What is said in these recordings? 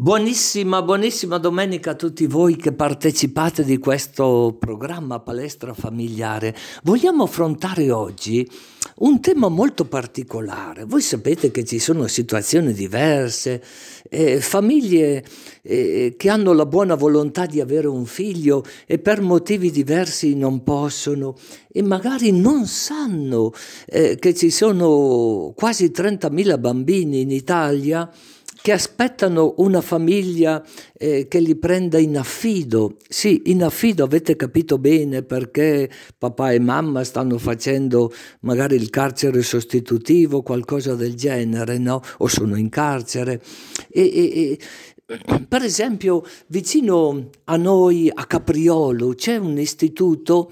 Buonissima, buonissima domenica a tutti voi che partecipate di questo programma Palestra Familiare. Vogliamo affrontare oggi un tema molto particolare. Voi sapete che ci sono situazioni diverse, eh, famiglie eh, che hanno la buona volontà di avere un figlio e per motivi diversi non possono e magari non sanno eh, che ci sono quasi 30.000 bambini in Italia che aspettano una famiglia eh, che li prenda in affido. Sì, in affido avete capito bene perché papà e mamma stanno facendo magari il carcere sostitutivo, qualcosa del genere, no? O sono in carcere. E, e, e, per esempio, vicino a noi, a Capriolo, c'è un istituto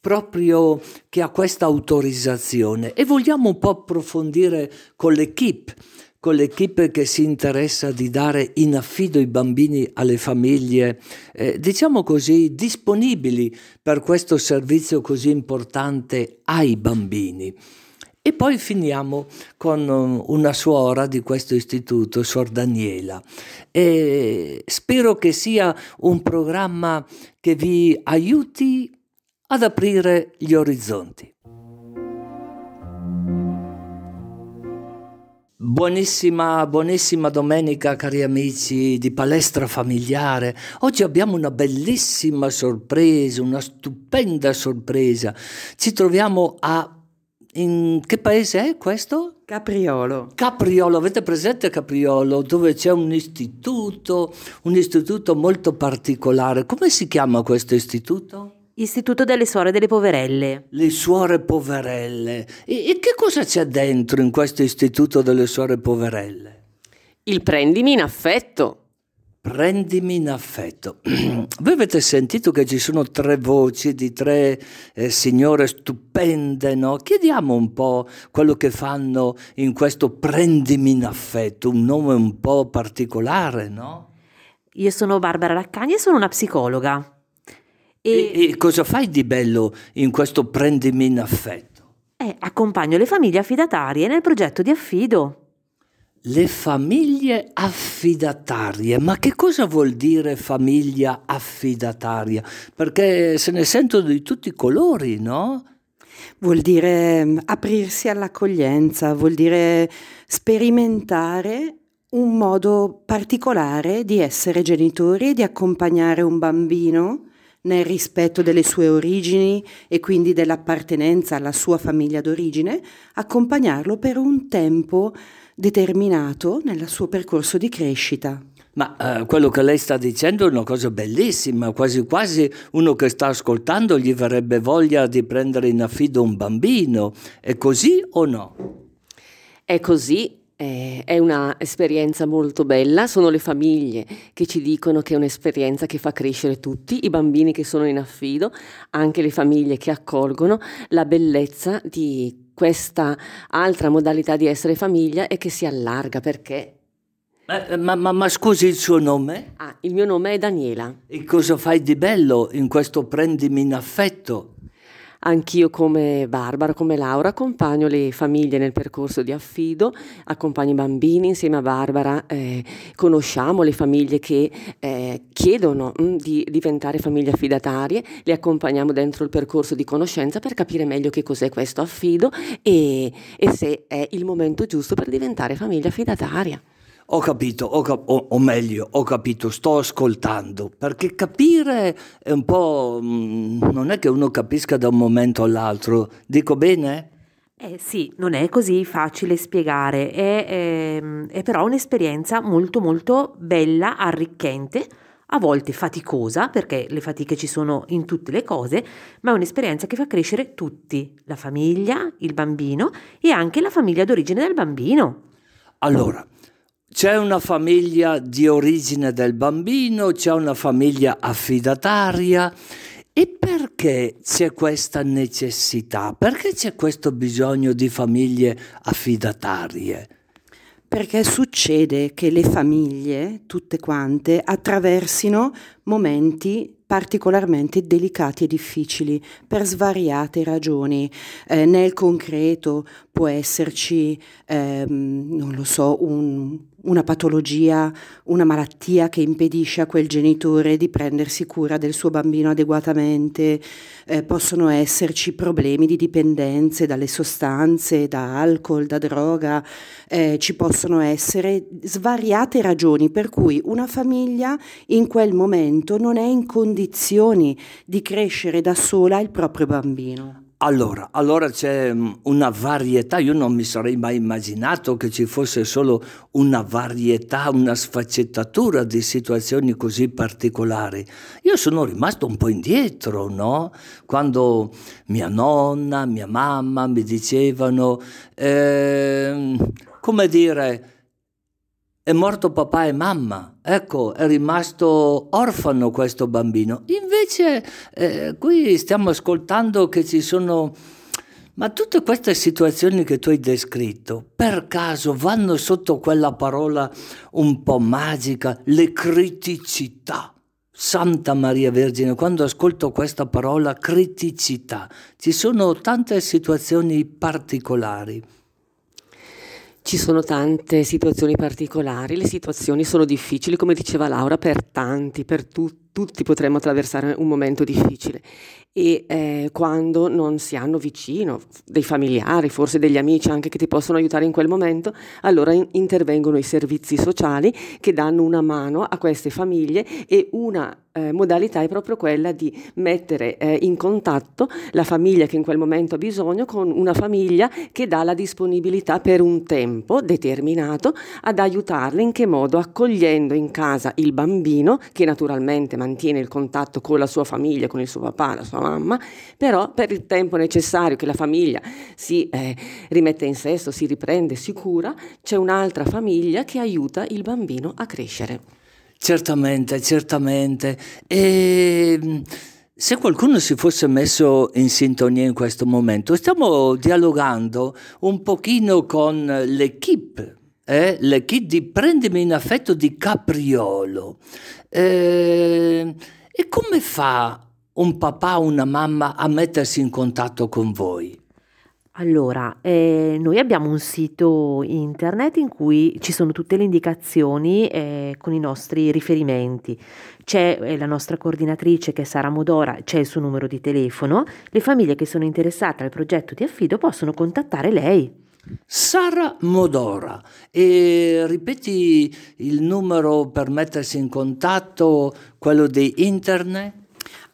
proprio che ha questa autorizzazione e vogliamo un po' approfondire con l'equipe con l'equipe che si interessa di dare in affido i bambini alle famiglie, eh, diciamo così, disponibili per questo servizio così importante ai bambini. E poi finiamo con um, una suora di questo istituto, Suor Daniela. E spero che sia un programma che vi aiuti ad aprire gli orizzonti. Buonissima, buonissima domenica cari amici di Palestra Familiare. Oggi abbiamo una bellissima sorpresa, una stupenda sorpresa. Ci troviamo a... In che paese è questo? Capriolo. Capriolo, avete presente Capriolo, dove c'è un istituto, un istituto molto particolare. Come si chiama questo istituto? Istituto delle Suore delle Poverelle. Le Suore Poverelle. E, e che cosa c'è dentro in questo Istituto delle Suore Poverelle? Il prendimi in affetto. Prendimi in affetto. Voi avete sentito che ci sono tre voci di tre eh, signore stupende, no? Chiediamo un po' quello che fanno in questo prendimi in affetto, un nome un po' particolare, no? Io sono Barbara Raccagni e sono una psicologa. E, e, cosa fai di bello in questo prendimi in affetto? Eh, accompagno le famiglie affidatarie nel progetto di affido. Le famiglie affidatarie, ma che cosa vuol dire famiglia affidataria? Perché se ne sentono di tutti i colori, no? Vuol dire mm, aprirsi all'accoglienza, vuol dire sperimentare un modo particolare di essere genitori e di accompagnare un bambino nel rispetto delle sue origini e quindi dell'appartenenza alla sua famiglia d'origine, accompagnarlo per un tempo determinato nel suo percorso di crescita. Ma eh, quello che lei sta dicendo è una cosa bellissima, quasi quasi uno che sta ascoltando gli verrebbe voglia di prendere in affido un bambino. È così o no? È così eh, è un'esperienza molto bella, sono le famiglie che ci dicono che è un'esperienza che fa crescere tutti, i bambini che sono in affido, anche le famiglie che accolgono, la bellezza di questa altra modalità di essere famiglia e che si allarga perché ma, ma, ma, ma, scusi il suo nome? Ah, il mio nome è Daniela. E cosa fai di bello in questo prendimi in affetto? Anch'io come Barbara, come Laura, accompagno le famiglie nel percorso di affido, accompagno i bambini insieme a Barbara, eh, conosciamo le famiglie che eh, chiedono mh, mm, di diventare famiglie affidatarie, le accompagniamo dentro il percorso di conoscenza per capire meglio che cos'è questo affido e, e se è il momento giusto per diventare famiglia affidataria. Ho capito, ho cap- o, o, meglio, ho capito, sto ascoltando, perché capire è un po'... Mh, mm, non è che uno capisca da un momento all'altro, dico bene? Eh sì, non è così facile spiegare, è, è, ehm, è però un'esperienza molto molto bella, arricchente, a volte faticosa, perché le fatiche ci sono in tutte le cose, ma è un'esperienza che fa crescere tutti, la famiglia, il bambino e anche la famiglia d'origine del bambino. Allora, c'è una famiglia di origine del bambino, c'è una famiglia affidataria. E perché c'è questa necessità? Perché c'è questo bisogno di famiglie affidatarie? Perché succede che le famiglie, tutte quante, attraversino momenti particolarmente delicati e difficili per svariate ragioni. Eh, nel concreto può esserci, ehm, non lo so, un, una patologia, una malattia che impedisce a quel genitore di prendersi cura del suo bambino adeguatamente, eh, possono esserci problemi di dipendenze dalle sostanze, da alcol, da droga, eh, ci possono essere svariate ragioni per cui una famiglia in quel momento non è in condizioni di crescere da sola il proprio bambino. Allora, allora c'è mm, una varietà, io non mi sarei mai immaginato che ci fosse solo una varietà, una sfaccettatura di situazioni così particolari. Io sono rimasto un po' indietro, no? Quando mia nonna, mia mamma mi dicevano, eh, come dire, è morto papà e mamma, ecco, è rimasto orfano questo bambino. Invece eh, qui stiamo ascoltando che ci sono... Ma tutte queste situazioni che tu hai descritto, per caso vanno sotto quella parola un po' magica, le criticità. Santa Maria Vergine, quando ascolto questa parola criticità, ci sono tante situazioni particolari. Ci sono tante situazioni particolari, le situazioni sono difficili, come diceva Laura, per tanti, per tutti tutti potremmo attraversare un momento difficile. E eh, quando non si hanno vicino dei familiari, forse degli amici anche che ti possono aiutare in quel momento, allora in- intervengono i servizi sociali che danno una mano a queste famiglie e una eh, modalità è proprio quella di mettere eh, in contatto la famiglia che in quel momento ha bisogno con una famiglia che dà la disponibilità per un tempo determinato ad aiutarle in che modo accogliendo in casa il bambino che naturalmente mantiene il contatto con la sua famiglia, con il suo papà, la sua mamma, però per il tempo necessario che la famiglia si eh, rimette in sesto, si riprende, si cura, c'è un'altra famiglia che aiuta il bambino a crescere. Certamente, certamente. E mm, se qualcuno si fosse messo in sintonia in questo momento, stiamo dialogando un pochino con l'equipe, eh? l'equipe di Prendimi in affetto di Capriolo. Eh, e come fa un papà o una mamma a mettersi in contatto con voi? Allora, eh, noi abbiamo un sito internet in cui ci sono tutte le indicazioni eh, con i nostri riferimenti. C'è eh, la nostra coordinatrice che è Sara Modora, c'è il suo numero di telefono. Le famiglie che sono interessate al progetto di affido possono contattare lei. Sara Modora. E ripeti il numero per mettersi in contatto, quello di internet?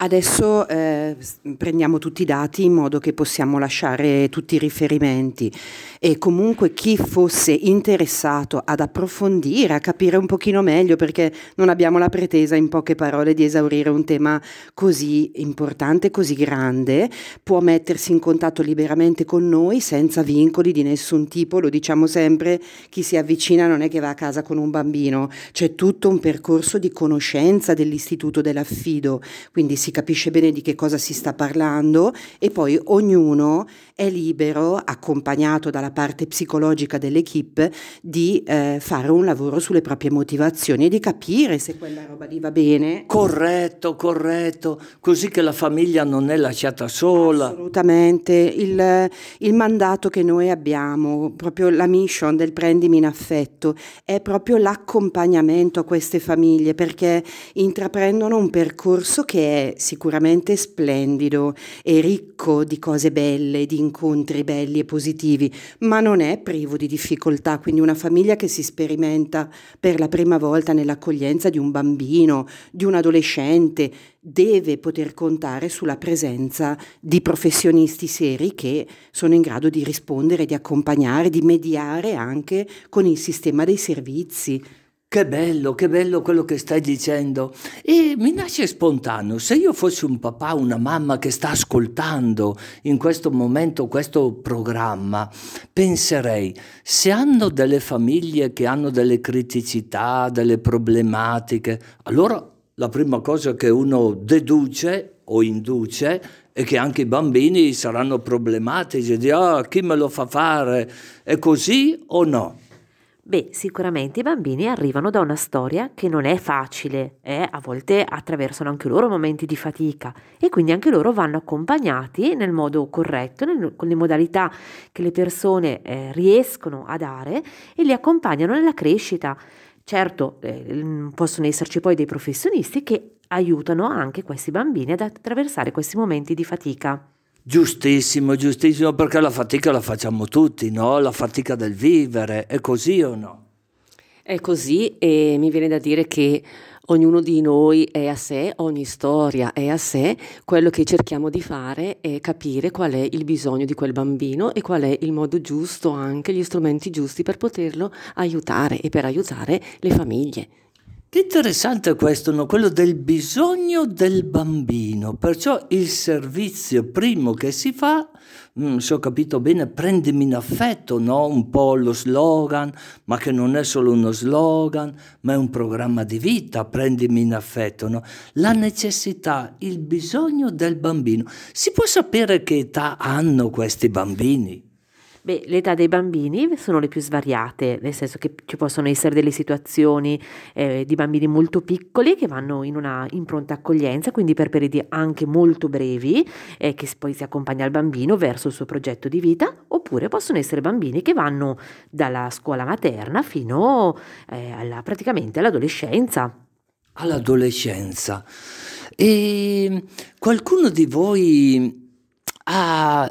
Adesso eh, prendiamo tutti i dati in modo che possiamo lasciare tutti i riferimenti. E comunque chi fosse interessato ad approfondire, a capire un pochino meglio, perché non abbiamo la pretesa in poche parole di esaurire un tema così importante, così grande, può mettersi in contatto liberamente con noi senza vincoli di nessun tipo, lo diciamo sempre, chi si avvicina non è che va a casa con un bambino, c'è tutto un percorso di conoscenza dell'istituto dell'affido, quindi si capisce bene di che cosa si sta parlando e poi ognuno è libero, accompagnato dalla parte psicologica dell'equipe, di eh, fare un lavoro sulle proprie motivazioni e di capire se quella roba lì va bene. Corretto, corretto, così che la famiglia non è lasciata sola. Assolutamente, il, il mandato che noi abbiamo, proprio la mission del prendimi in affetto, è proprio l'accompagnamento a queste famiglie perché intraprendono un percorso che è sicuramente splendido e ricco di cose belle, di incontri belli e positivi, ma non è privo di difficoltà, quindi una famiglia che si sperimenta per la prima volta nell'accoglienza di un bambino, di un adolescente, deve poter contare sulla presenza di professionisti seri che sono in grado di rispondere, di accompagnare, di mediare anche con il sistema dei servizi. Che bello, che bello quello che stai dicendo. E mi nasce spontaneo, se io fossi un papà, una mamma che sta ascoltando in questo momento questo programma, penserei, se hanno delle famiglie che hanno delle criticità, delle problematiche, allora la prima cosa che uno deduce o induce è che anche i bambini saranno problematici, di ah, chi me lo fa fare? È così o no? Beh, sicuramente i bambini arrivano da una storia che non è facile, eh? a volte attraversano anche loro momenti di fatica e quindi anche loro vanno accompagnati nel modo corretto, nel, con le modalità che le persone eh, riescono a dare e li accompagnano nella crescita. Certo, eh, possono esserci poi dei professionisti che aiutano anche questi bambini ad attraversare questi momenti di fatica. Giustissimo, giustissimo, perché la fatica la facciamo tutti, no? La fatica del vivere, è così o no? È così e mi viene da dire che ognuno di noi è a sé, ogni storia è a sé, quello che cerchiamo di fare è capire qual è il bisogno di quel bambino e qual è il modo giusto, anche gli strumenti giusti per poterlo aiutare e per aiutare le famiglie. Che interessante questo, no? quello del bisogno del bambino, perciò il servizio primo che si fa, mm, se ho capito bene, prendimi in affetto, no? un po' lo slogan, ma che non è solo uno slogan, ma è un programma di vita, prendimi in affetto, no? la necessità, il bisogno del bambino. Si può sapere che età hanno questi bambini? Beh, l'età dei bambini sono le più svariate, nel senso che ci possono essere delle situazioni eh, di bambini molto piccoli che vanno in una impronta accoglienza, quindi per periodi anche molto brevi, eh, che poi si accompagna il bambino verso il suo progetto di vita, oppure possono essere bambini che vanno dalla scuola materna fino eh, alla, praticamente all'adolescenza. All'adolescenza. E qualcuno di voi ha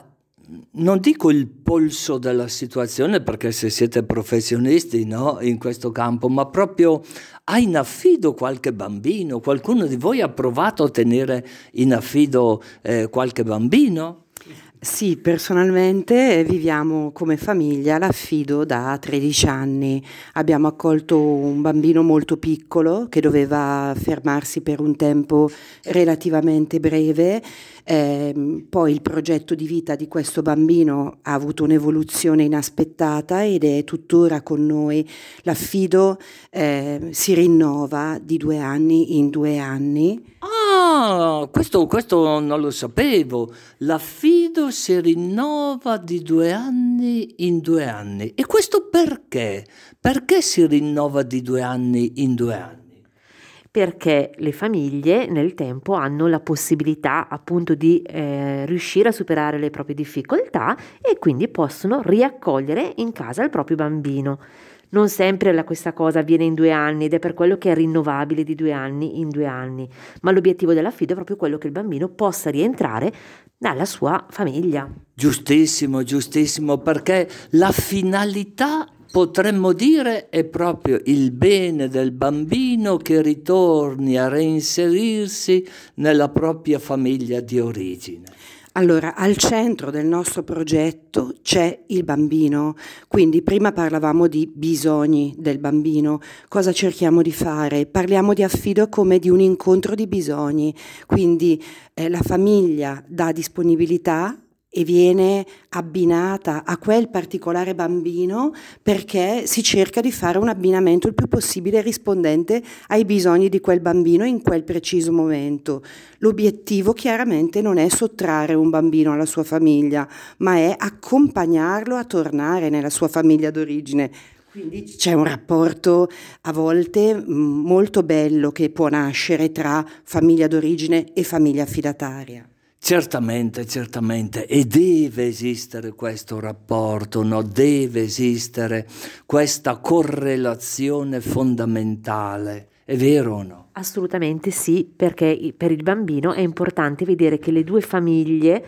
non dico il polso della situazione perché se siete professionisti no, in questo campo, ma proprio ha in affido qualche bambino? Qualcuno di voi ha provato a tenere in affido eh, qualche bambino? Sì, personalmente viviamo come famiglia l'affido da 13 anni. Abbiamo accolto un bambino molto piccolo che doveva fermarsi per un tempo relativamente breve eh, poi il progetto di vita di questo bambino ha avuto un'evoluzione inaspettata ed è tuttora con noi. L'affido eh, si rinnova di due anni in due anni. Ah, questo, questo non lo sapevo. L'affido si rinnova di due anni in due anni. E questo perché? Perché si rinnova di due anni in due anni? perché le famiglie nel tempo hanno la possibilità appunto di eh, riuscire a superare le proprie difficoltà e quindi possono riaccogliere in casa il proprio bambino. Non sempre la, questa cosa avviene in due anni ed è per quello che è rinnovabile di due anni in due anni, ma l'obiettivo dell'affido è proprio quello che il bambino possa rientrare dalla sua famiglia. Giustissimo, giustissimo, perché la finalità potremmo dire è proprio il bene del bambino che ritorni a reinserirsi nella propria famiglia di origine. Allora, al centro del nostro progetto c'è il bambino, quindi prima parlavamo di bisogni del bambino, cosa cerchiamo di fare? Parliamo di affido come di un incontro di bisogni, quindi eh, la famiglia dà disponibilità e viene abbinata a quel particolare bambino perché si cerca di fare un abbinamento il più possibile rispondente ai bisogni di quel bambino in quel preciso momento. L'obiettivo chiaramente non è sottrarre un bambino alla sua famiglia, ma è accompagnarlo a tornare nella sua famiglia d'origine. Quindi c'è un rapporto a volte molto bello che può nascere tra famiglia d'origine e famiglia affidataria. Certamente, certamente, e deve esistere questo rapporto, no? deve esistere questa correlazione fondamentale, è vero o no? Assolutamente sì, perché per il bambino è importante vedere che le due famiglie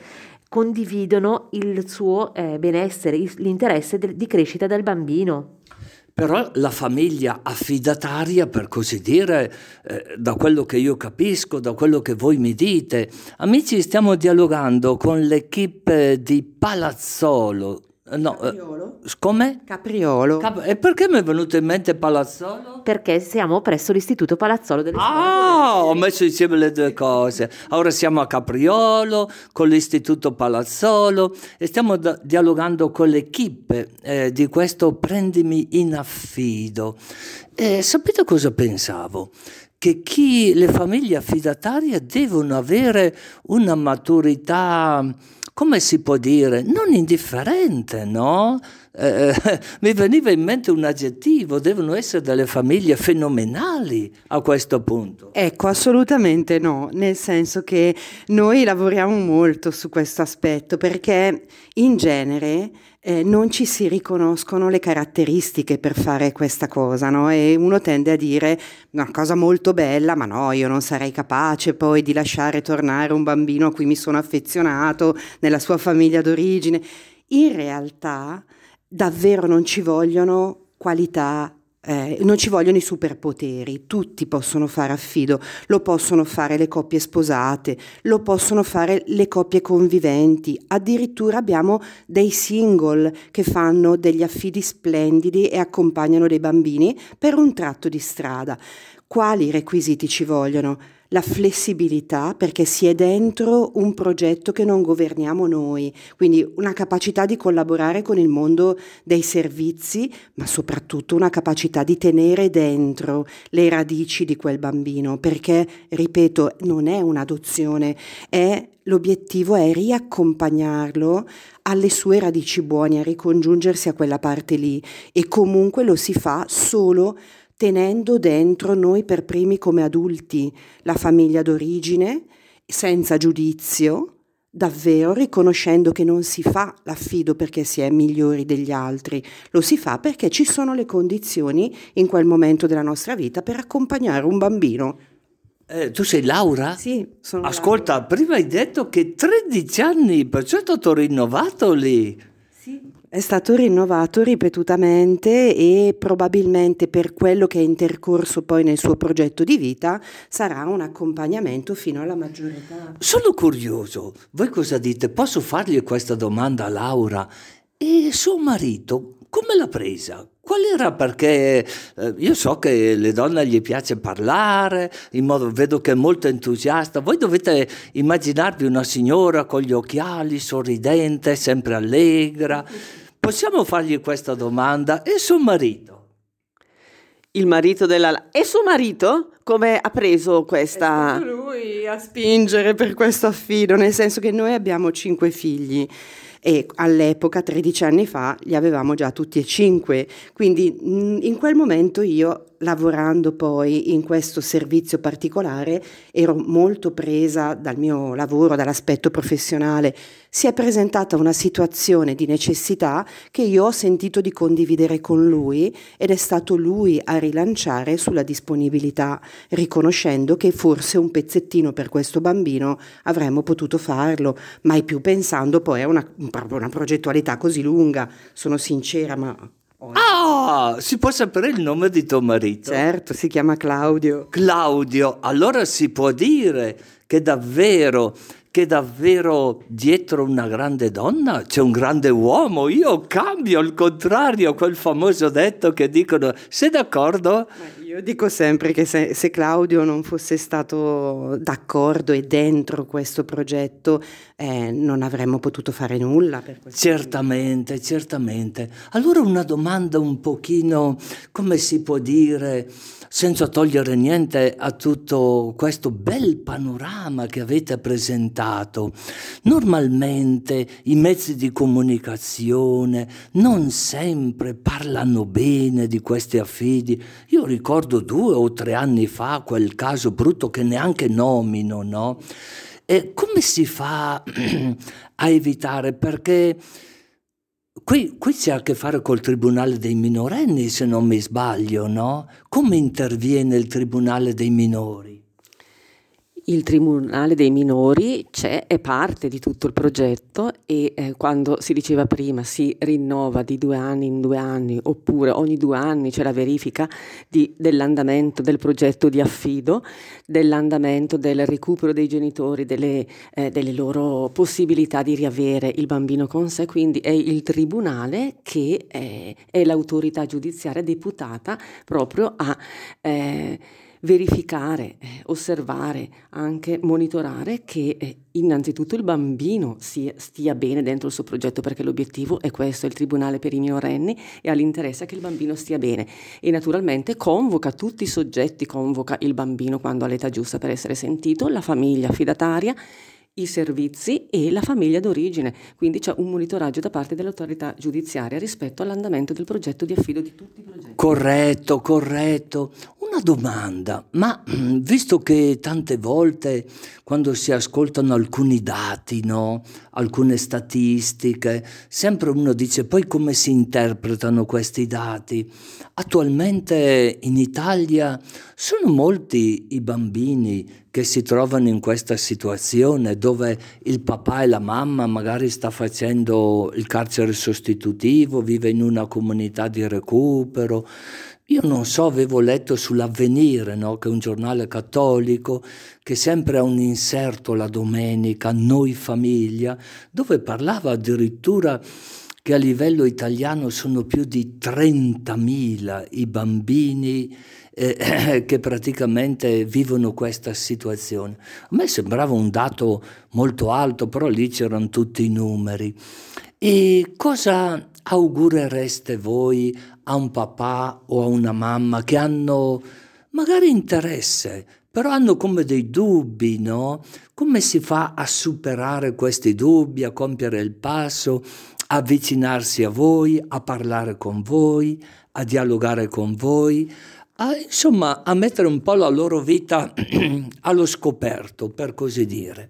condividono il suo eh, benessere, l'interesse di crescita del bambino. Però la famiglia affidataria, per così dire, eh, da quello che io capisco, da quello che voi mi dite, amici, stiamo dialogando con l'equipe di Palazzolo, No, eh, Capriolo. come? Capriolo. Cap- e perché mi è venuto in mente Palazzolo? Perché siamo presso l'istituto Palazzolo delle Ah, ho messo insieme le due cose. Ora siamo a Capriolo con l'istituto Palazzolo e stiamo da- dialogando con l'equipe eh, di questo Prendimi in affido. E sapete cosa pensavo? Che chi, le famiglie affidatarie devono avere una maturità come si può dire, non indifferente, no? Eh, mi veniva in mente un aggettivo, devono essere delle famiglie fenomenali a questo punto. Ecco, assolutamente no, nel senso che noi lavoriamo molto su questo aspetto perché in genere eh, non ci si riconoscono le caratteristiche per fare questa cosa, no? E uno tende a dire una cosa molto bella, ma no, io non sarei capace poi di lasciare tornare un bambino a cui mi sono affezionato nella sua famiglia d'origine. In realtà davvero non ci vogliono qualità eh, non ci vogliono i superpoteri, tutti possono fare affido, lo possono fare le coppie sposate, lo possono fare le coppie conviventi, addirittura abbiamo dei single che fanno degli affidi splendidi e accompagnano dei bambini per un tratto di strada. Quali requisiti ci vogliono? la flessibilità perché si è dentro un progetto che non governiamo noi, quindi una capacità di collaborare con il mondo dei servizi, ma soprattutto una capacità di tenere dentro le radici di quel bambino, perché, ripeto, non è un'adozione, è l'obiettivo è riaccompagnarlo alle sue radici buone, a ricongiungersi a quella parte lì e comunque lo si fa solo tenendo dentro noi per primi come adulti la famiglia d'origine, senza giudizio, davvero riconoscendo che non si fa l'affido perché si è migliori degli altri, lo si fa perché ci sono le condizioni in quel momento della nostra vita per accompagnare un bambino. Eh, tu sei Laura? Sì, sono Ascolta, Laura. prima hai detto che 13 anni, perciò è stato rinnovato lì. Sì. È stato rinnovato ripetutamente e probabilmente per quello che è intercorso poi nel suo progetto di vita sarà un accompagnamento fino alla maggiore età. Sono curioso, voi cosa dite? Posso fargli questa domanda a Laura? E suo marito come l'ha presa? Qual era? Perché eh, io so che le donne gli piace parlare, modo, vedo che è molto entusiasta. Voi dovete immaginarvi una signora con gli occhiali, sorridente, sempre allegra. Possiamo fargli questa domanda? E suo marito? Il marito della... E suo marito? Come ha preso questa... È lui a spingere per questo affido, nel senso che noi abbiamo cinque figli e all'epoca, 13 anni fa, li avevamo già tutti e cinque. Quindi in quel momento io lavorando poi in questo servizio particolare ero molto presa dal mio lavoro, dall'aspetto professionale. Si è presentata una situazione di necessità che io ho sentito di condividere con lui ed è stato lui a rilanciare sulla disponibilità, riconoscendo che forse un pezzettino per questo bambino avremmo potuto farlo, mai più pensando poi a una, una progettualità così lunga. Sono sincera, ma Ah, si può sapere il nome di tuo marito? Certo, si chiama Claudio. Claudio, allora si può dire che davvero, che davvero dietro una grande donna c'è un grande uomo. Io cambio al contrario quel famoso detto che dicono, sei d'accordo? Io dico sempre che se, se, Claudio non fosse stato d'accordo e dentro questo progetto eh, non avremmo potuto fare nulla. certamente, tempo. certamente. Allora una domanda un pochino, come si può dire, senza togliere niente a tutto questo bel panorama che avete presentato. Normalmente i mezzi di comunicazione non sempre parlano bene di questi affidi. Io ricordo due o tre anni fa quel caso brutto che neanche nomino, no? E come si fa a evitare? Perché Qui, qui, c'è a che fare col Tribunale dei minorenni, se non mi sbaglio, no? Come interviene il Tribunale dei minori? Il Tribunale dei minori c'è, è parte di tutto il progetto e eh, quando si diceva prima si rinnova di due anni in due anni oppure ogni due anni c'è la verifica di, dell'andamento del progetto di affido, dell'andamento del recupero dei genitori, delle, eh, delle loro possibilità di riavere il bambino con sé, quindi è il Tribunale che è, è l'autorità giudiziaria deputata proprio a... Eh, verificare, eh, osservare, anche monitorare che eh, innanzitutto il bambino stia bene dentro il suo progetto, perché l'obiettivo è questo, il Tribunale per i minorenni e ha l'interesse che il bambino stia bene e naturalmente convoca tutti i soggetti, convoca il bambino quando ha l'età giusta per essere sentito, la famiglia affidataria i servizi e la famiglia d'origine, quindi c'è un monitoraggio da parte dell'autorità giudiziaria rispetto all'andamento del progetto di affido di tutti i progetti. Corretto, corretto. Una domanda, ma visto che tante volte quando si ascoltano alcuni dati, no? alcune statistiche, sempre uno dice poi come si interpretano questi dati? Attualmente in Italia sono molti i bambini che si trovano in questa situazione dove il papà e la mamma magari sta facendo il carcere sostitutivo, vive in una comunità di recupero. Io non so, avevo letto sull'Avvenire, no? che è un giornale cattolico, che sempre ha un inserto la domenica, Noi Famiglia, dove parlava addirittura che a livello italiano sono più di 30.000 i bambini eh, che praticamente vivono questa situazione. A me sembrava un dato molto alto, però lì c'erano tutti i numeri. E cosa augurereste voi a un papà o a una mamma che hanno magari interesse, però hanno come dei dubbi, no? Come si fa a superare questi dubbi, a compiere il passo, avvicinarsi a voi, a parlare con voi, a dialogare con voi? a, insomma, a mettere un po' la loro vita allo scoperto, per così dire.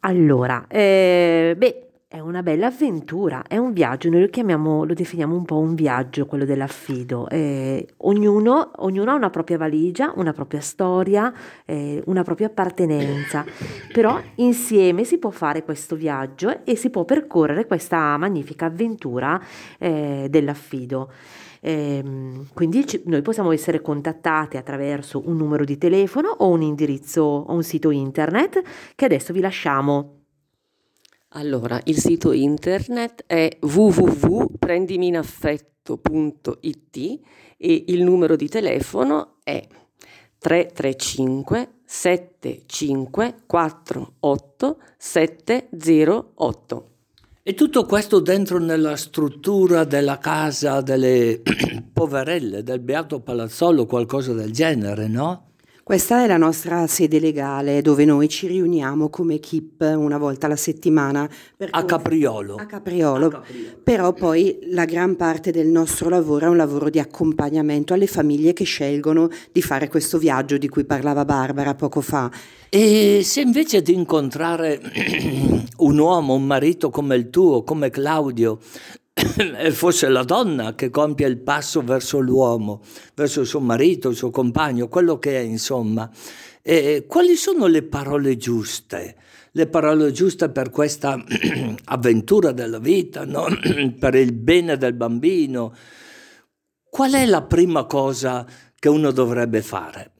Allora, eh, beh, è una bella avventura, è un viaggio, noi lo lo definiamo un po' un viaggio, quello dell'affido. Eh, ognuno, ognuno, ha una propria valigia, una propria storia, eh, una propria appartenenza, però insieme si può fare questo viaggio e si può percorrere questa magnifica avventura eh, dell'affido. Eh, quindi ci, noi possiamo essere contattati attraverso un numero di telefono o un indirizzo o un sito internet che adesso vi lasciamo. Allora, il sito internet è www.prendiminaffetto.it e il numero di telefono è 335 75 48 708. E tutto questo dentro nella struttura della casa delle poverelle, del Beato Palazzolo, qualcosa del genere, no? Questa è la nostra sede legale dove noi ci riuniamo come KIP una volta alla settimana. a Capriolo. A Capriolo. A Capriolo. Però poi la gran parte del nostro lavoro è un lavoro di accompagnamento alle famiglie che scelgono di fare questo viaggio di cui parlava Barbara poco fa. E se invece di incontrare un uomo, un marito come il tuo, come Claudio, fosse la donna che compie il passo verso l'uomo, verso il suo marito, il suo compagno, quello che è insomma. E quali sono le parole giuste? Le parole giuste per questa avventura della vita, no? per il bene del bambino. Qual è la prima cosa che uno dovrebbe fare?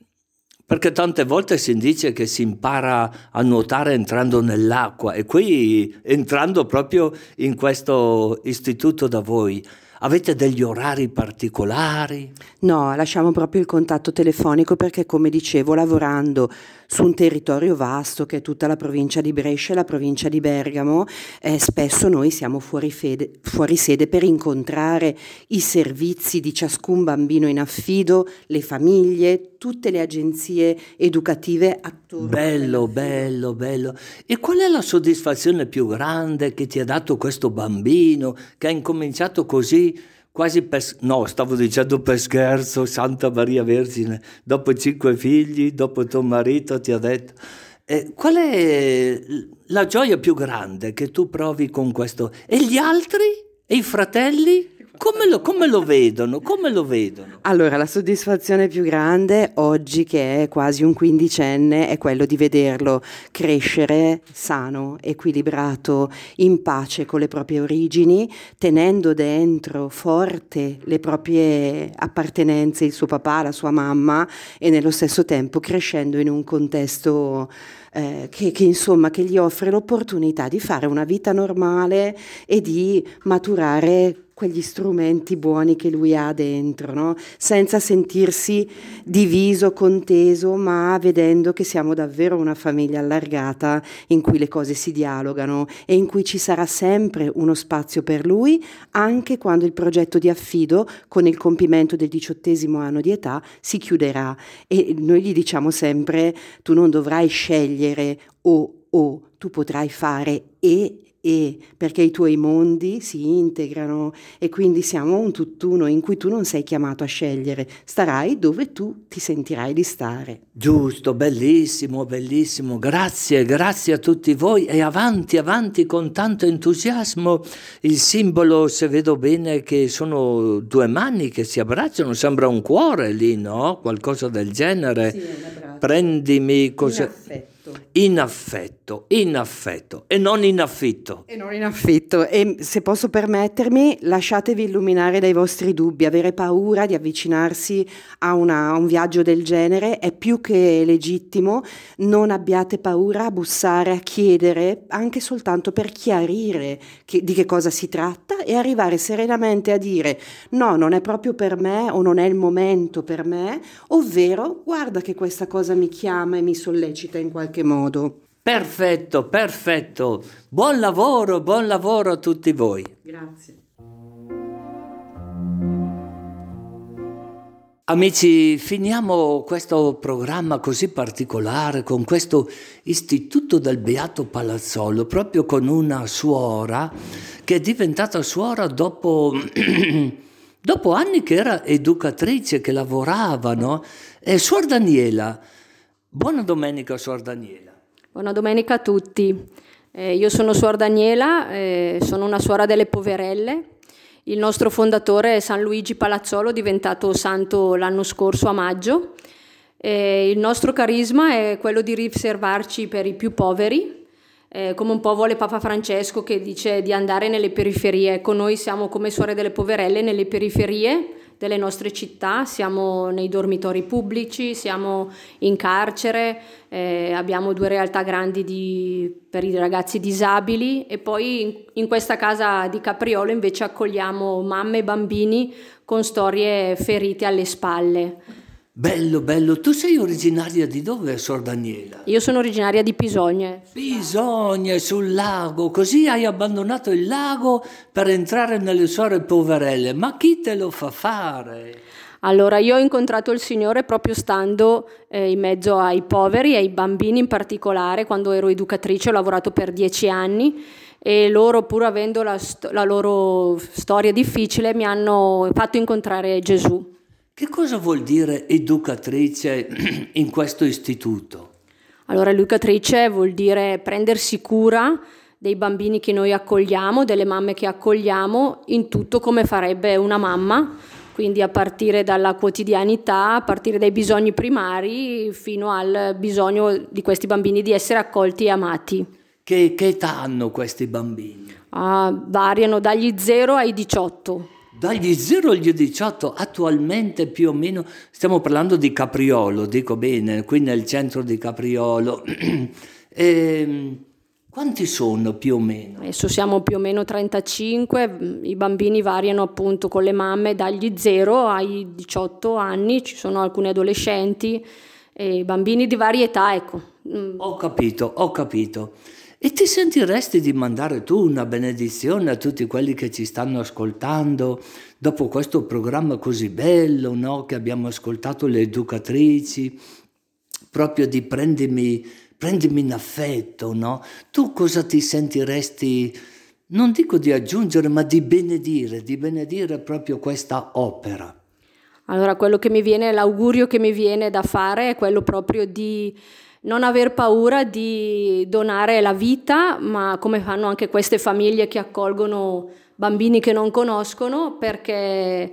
Perché tante volte si dice che si impara a nuotare entrando nell'acqua e qui entrando proprio in questo istituto da voi. Avete degli orari particolari? No, lasciamo proprio il contatto telefonico perché, come dicevo, lavorando su un territorio vasto che è tutta la provincia di Brescia e la provincia di Bergamo, eh, spesso noi siamo fuori, fede, fuori sede per incontrare i servizi di ciascun bambino in affido, le famiglie, tutte le agenzie educative attorno. Bello, bello, bello. E qual è la soddisfazione più grande che ti ha dato questo bambino che ha incominciato così? Quasi per, no, stavo dicendo per scherzo, Santa Maria Vergine, dopo cinque figli, dopo tuo marito ti ha detto, eh, qual è la gioia più grande che tu provi con questo? E gli altri? E i fratelli? Come lo, come lo, vedono? Come lo vedono? Allora, la soddisfazione più grande oggi, che è quasi un quindicenne, è quello di vederlo crescere sano, equilibrato, in pace con le proprie origini, tenendo dentro forte le proprie appartenenze, il suo papà, la sua mamma, e nello stesso tempo crescendo in un contesto eh, che, che, insomma che gli offre l'opportunità di fare una vita normale e di maturare quegli strumenti buoni che lui ha dentro, no? senza sentirsi diviso, conteso, ma vedendo che siamo davvero una famiglia allargata in cui le cose si dialogano e in cui ci sarà sempre uno spazio per lui, anche quando il progetto di affido, con il compimento del diciottesimo anno di età, si chiuderà. E noi gli diciamo sempre, tu non dovrai scegliere o o, tu potrai fare e e perché i tuoi mondi si integrano e quindi siamo un tutt'uno in cui tu non sei chiamato a scegliere, starai dove tu ti sentirai di stare. Giusto, bellissimo, bellissimo, grazie, grazie a tutti voi e avanti, avanti con tanto entusiasmo. Il simbolo, se vedo bene, che sono due mani che si abbracciano, sembra un cuore lì, no? Qualcosa del genere. Sì, un. Prendimi così. In affetto. In affetto, in affetto e non in affitto. E non in affitto. E se posso permettermi, lasciatevi illuminare dai vostri dubbi. Avere paura di avvicinarsi a, una, a un viaggio del genere è più che legittimo. Non abbiate paura a bussare, a chiedere, anche soltanto per chiarire che, di che cosa si tratta e arrivare serenamente a dire no, non è proprio per me o non è il momento per me, ovvero guarda che questa cosa mi chiama e mi sollecita in qualche modo. Perfetto, perfetto. Buon lavoro, buon lavoro a tutti voi. Grazie. Amici, finiamo questo programma così particolare con questo istituto del Beato Palazzolo, proprio con una suora che è diventata suora dopo, dopo anni che era educatrice, che lavorava, no? E Suor Daniela, buona domenica Suor Daniela. Buona domenica a tutti. Eh, io sono Suor Daniela, eh, sono una suora delle poverelle. Il nostro fondatore è San Luigi Palazzolo, diventato santo l'anno scorso a maggio. Eh, il nostro carisma è quello di riservarci per i più poveri, eh, come un po' vuole Papa Francesco che dice di andare nelle periferie. Ecco, noi siamo come suore delle poverelle nelle periferie delle nostre città, siamo nei dormitori pubblici, siamo in carcere, eh, abbiamo due realtà grandi di, per i ragazzi disabili e poi in, in questa casa di Capriolo invece accogliamo mamme e bambini con storie ferite alle spalle. Bello, bello. Tu sei originaria di dove, Sor Daniela? Io sono originaria di Pisogne. Pisogne, sul lago. Così hai abbandonato il lago per entrare nelle suore poverelle. Ma chi te lo fa fare? Allora, io ho incontrato il Signore proprio stando eh, in mezzo ai poveri e ai bambini in particolare, quando ero educatrice, ho lavorato per dieci anni e loro, pur avendo la, st- la loro storia difficile, mi hanno fatto incontrare Gesù. Che cosa vuol dire educatrice in questo istituto? Allora, educatrice vuol dire prendersi cura dei bambini che noi accogliamo, delle mamme che accogliamo, in tutto come farebbe una mamma, quindi a partire dalla quotidianità, a partire dai bisogni primari, fino al bisogno di questi bambini di essere accolti e amati. Che, che età hanno questi bambini? Ah, variano dagli 0 ai 18. Dagli 0 agli 18 attualmente più o meno, stiamo parlando di Capriolo, dico bene, qui nel centro di Capriolo. e, ehm, quanti sono più o meno? Adesso siamo più o meno 35, i bambini variano appunto con le mamme dagli 0 ai 18 anni, ci sono alcuni adolescenti e bambini di varie età, ecco. Mm. Ho capito, ho capito. E ti sentiresti di mandare tu una benedizione a tutti quelli che ci stanno ascoltando dopo questo programma così bello, no? che abbiamo ascoltato le educatrici, proprio di prendimi, prendimi in affetto, no? Tu cosa ti sentiresti, non dico di aggiungere, ma di benedire, di benedire proprio questa opera? Allora, quello che mi viene, l'augurio che mi viene da fare è quello proprio di non aver paura di donare la vita, ma come fanno anche queste famiglie che accolgono bambini che non conoscono, perché,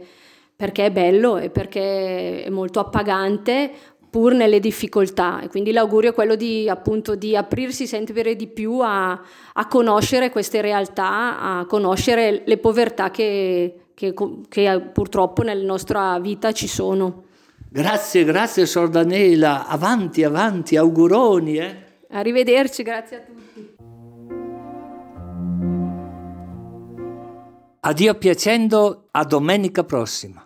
perché è bello e perché è molto appagante pur nelle difficoltà e quindi l'augurio è quello di, appunto, di aprirsi sempre di più a, a, conoscere queste realtà, a conoscere le povertà che, che, che purtroppo nella nostra vita ci sono. Grazie, grazie Sordanela, avanti, avanti, auguroni. Eh. Arrivederci, grazie a tutti. Addio piacendo, a domenica prossima.